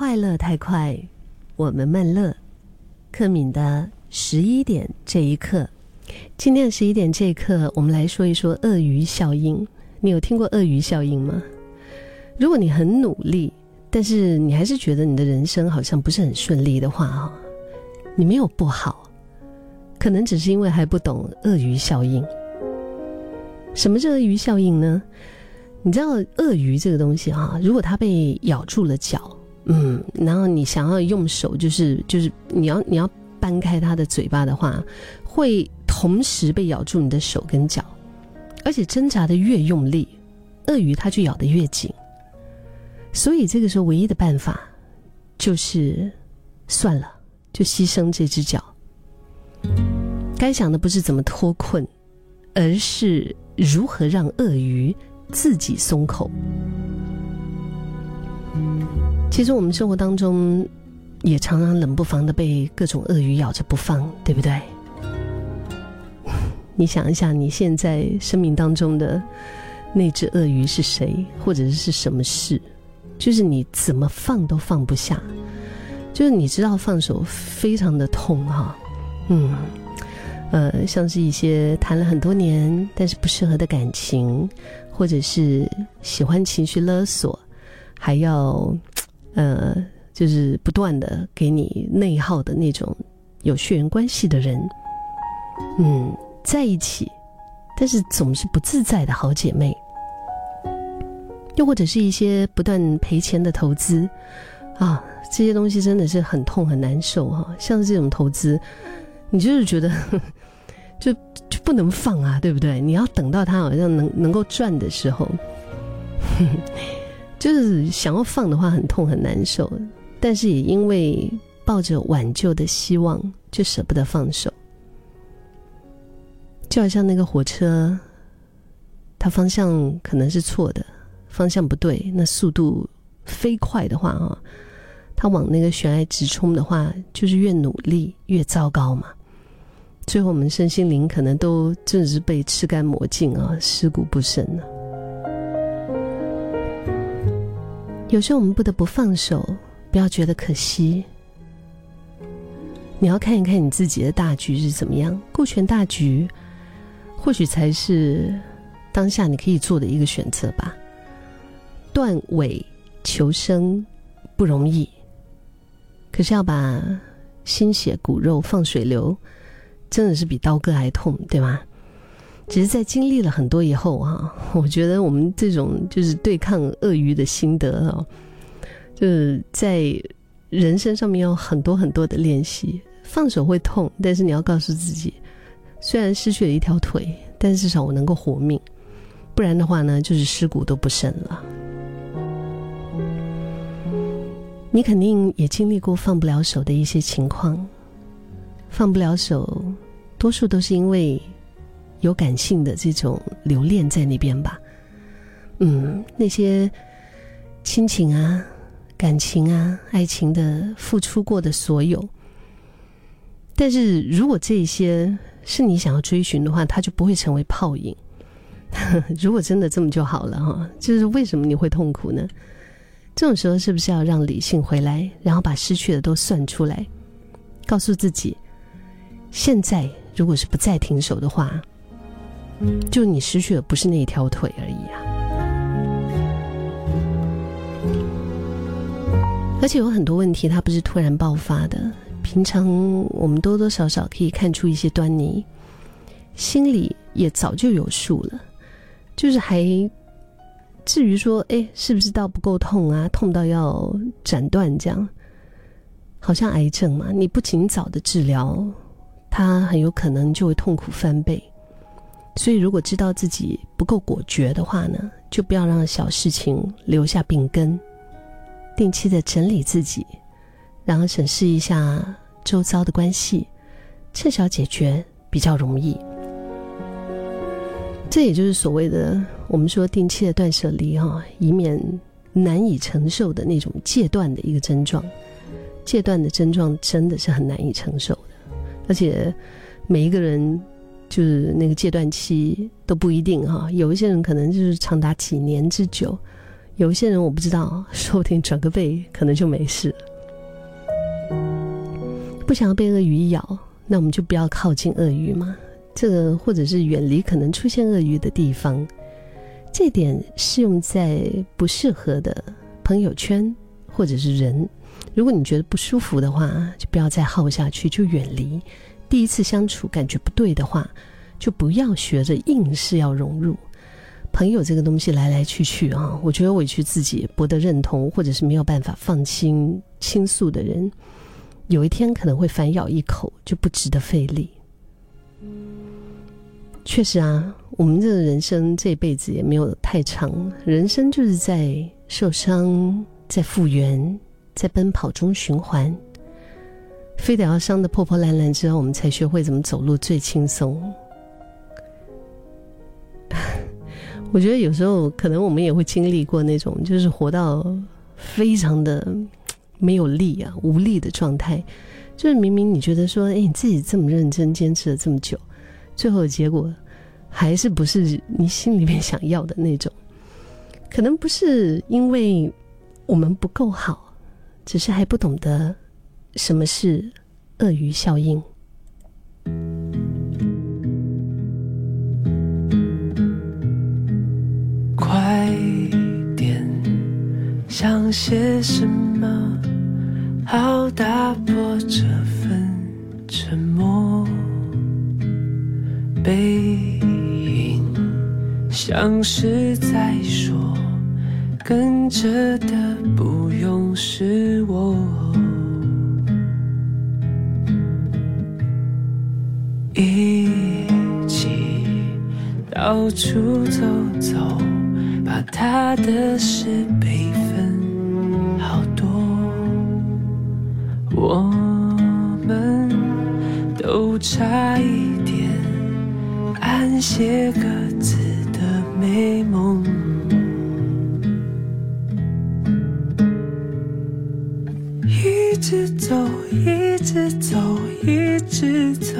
快乐太快，我们慢乐。克敏的十一点这一刻，今天的十一点这一刻，我们来说一说鳄鱼效应。你有听过鳄鱼效应吗？如果你很努力，但是你还是觉得你的人生好像不是很顺利的话，哈，你没有不好，可能只是因为还不懂鳄鱼效应。什么是鳄鱼效应呢？你知道鳄鱼这个东西哈，如果它被咬住了脚，嗯，然后你想要用手，就是就是你要你要掰开它的嘴巴的话，会同时被咬住你的手跟脚，而且挣扎的越用力，鳄鱼它就咬得越紧。所以这个时候唯一的办法，就是算了，就牺牲这只脚。该想的不是怎么脱困，而是如何让鳄鱼。自己松口。其实我们生活当中，也常常冷不防的被各种鳄鱼咬着不放，对不对？你想一下，你现在生命当中的那只鳄鱼是谁，或者是什么事？就是你怎么放都放不下，就是你知道放手非常的痛哈，嗯。呃，像是一些谈了很多年但是不适合的感情，或者是喜欢情绪勒索，还要呃，就是不断的给你内耗的那种有血缘关系的人，嗯，在一起，但是总是不自在的好姐妹，又或者是一些不断赔钱的投资啊，这些东西真的是很痛很难受哈。像这种投资，你就是觉得。就就不能放啊，对不对？你要等到它好像能能够赚的时候，就是想要放的话很痛很难受，但是也因为抱着挽救的希望，就舍不得放手。就好像那个火车，它方向可能是错的，方向不对，那速度飞快的话啊，它往那个悬崖直冲的话，就是越努力越糟糕嘛。最后，我们身心灵可能都真的是被吃干抹净啊，尸骨不剩了。有时候我们不得不放手，不要觉得可惜。你要看一看你自己的大局是怎么样，顾全大局，或许才是当下你可以做的一个选择吧。断尾求生不容易，可是要把心血骨肉放水流。真的是比刀割还痛，对吗？只是在经历了很多以后啊，我觉得我们这种就是对抗鳄鱼的心得啊，就是在人生上面有很多很多的练习。放手会痛，但是你要告诉自己，虽然失去了一条腿，但至少我能够活命。不然的话呢，就是尸骨都不剩了。你肯定也经历过放不了手的一些情况。放不了手，多数都是因为有感性的这种留恋在那边吧。嗯，那些亲情啊、感情啊、爱情的付出过的所有，但是如果这些是你想要追寻的话，它就不会成为泡影。如果真的这么就好了哈，就是为什么你会痛苦呢？这种时候是不是要让理性回来，然后把失去的都算出来，告诉自己？现在，如果是不再停手的话，就你失去的不是那一条腿而已啊！而且有很多问题，它不是突然爆发的，平常我们多多少少可以看出一些端倪，心里也早就有数了，就是还至于说，哎，是不是到不够痛啊？痛到要斩断这样？好像癌症嘛，你不尽早的治疗。他很有可能就会痛苦翻倍，所以如果知道自己不够果决的话呢，就不要让小事情留下病根，定期的整理自己，然后审视一下周遭的关系，趁小解决比较容易。这也就是所谓的我们说定期的断舍离哈，以免难以承受的那种戒断的一个症状。戒断的症状真的是很难以承受的。而且，每一个人就是那个戒断期都不一定哈，有一些人可能就是长达几年之久，有一些人我不知道，说不定转个背可能就没事。不想要被鳄鱼咬，那我们就不要靠近鳄鱼嘛。这个或者是远离可能出现鳄鱼的地方。这点适用在不适合的朋友圈或者是人。如果你觉得不舒服的话，就不要再耗下去，就远离。第一次相处感觉不对的话，就不要学着硬是要融入。朋友这个东西来来去去啊，我觉得委屈自己、博得认同，或者是没有办法放心倾诉的人，有一天可能会反咬一口，就不值得费力。确实啊，我们这个人生这辈子也没有太长，人生就是在受伤、在复原、在奔跑中循环。非得要伤得破破烂烂之后，我们才学会怎么走路最轻松。我觉得有时候可能我们也会经历过那种，就是活到非常的没有力啊、无力的状态。就是明明你觉得说，哎，你自己这么认真坚持了这么久，最后的结果还是不是你心里面想要的那种。可能不是因为我们不够好，只是还不懂得什么是鳄鱼效应。快点想些什么，好打破这份沉默。背影像是在说，跟着的不用是我。到处走走，把他的事背。我们都差一点安歇各自的美梦，一直走，一直走，一直走，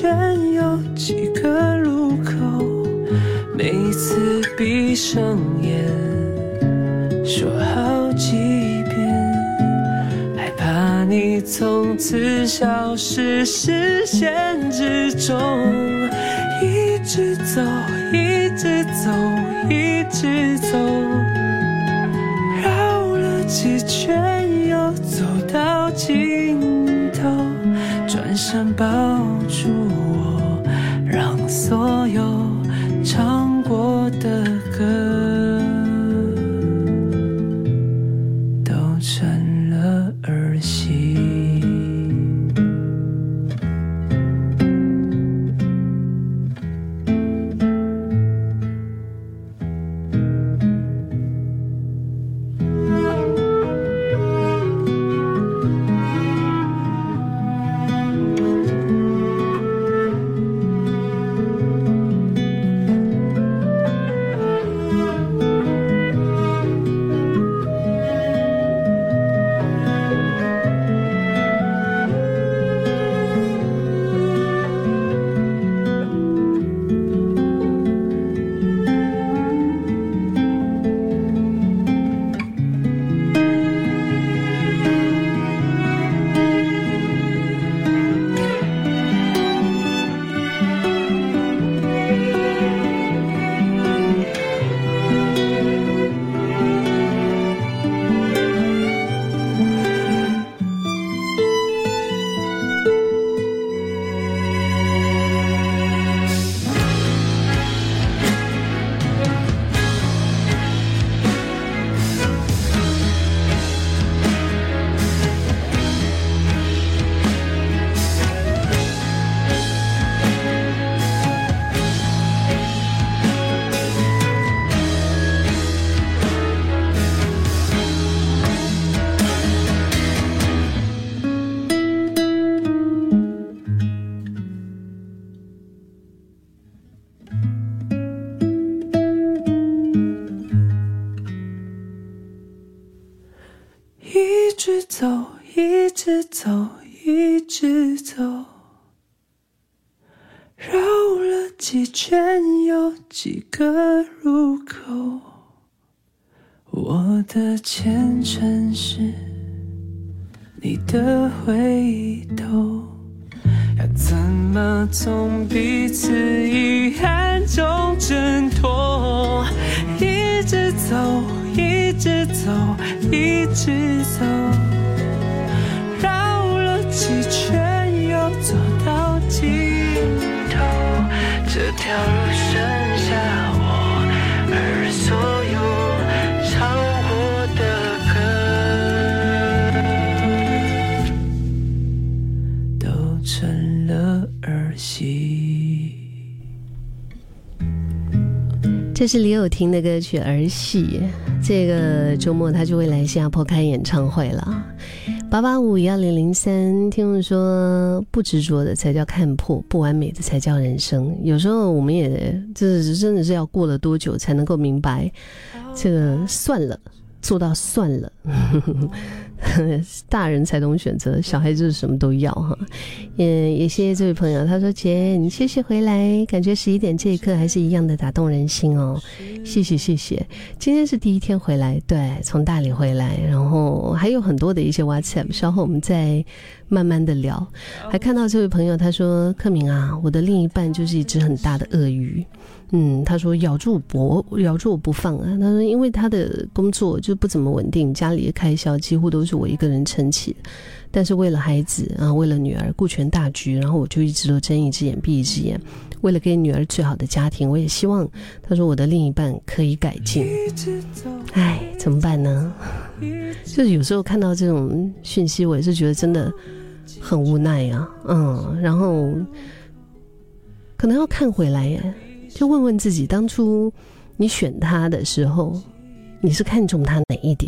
圈有几个路口，每次闭上眼，说好几遍，害怕。你从此消失视线之中，一直走，一直走，一直走，绕了几圈又走到尽头，转身抱住我，让所有唱过的直走，一直走，一直走，绕了几圈，有几个入口。我的前程是你的回头，要怎么从彼此遗憾中挣脱？一直走。直走，一直走，绕了几圈又走到尽头，这条路这是李友廷的歌曲《儿戏》，这个周末他就会来新加坡开演唱会了。八八五幺零零三，听众说不执着的才叫看破，不完美的才叫人生。有时候我们也就是真的是要过了多久才能够明白，这个算了，做到算了。大人才懂选择，小孩子什么都要哈。也也谢谢这位朋友，他说姐你谢谢回来，感觉十一点这一刻还是一样的打动人心哦。谢谢谢谢，今天是第一天回来，对，从大理回来，然后还有很多的一些 WhatsApp，稍后我们再慢慢的聊。还看到这位朋友，他说克明啊，我的另一半就是一只很大的鳄鱼。嗯，他说咬住我脖，咬住我不放啊。他说，因为他的工作就不怎么稳定，家里的开销几乎都是我一个人撑起。但是为了孩子啊，为了女儿顾全大局，然后我就一直都睁一只眼闭一只眼。为了给女儿最好的家庭，我也希望他说我的另一半可以改进。唉，怎么办呢？就是有时候看到这种讯息，我也是觉得真的很无奈啊。嗯，然后可能要看回来耶。就问问自己，当初你选他的时候，你是看中他哪一点？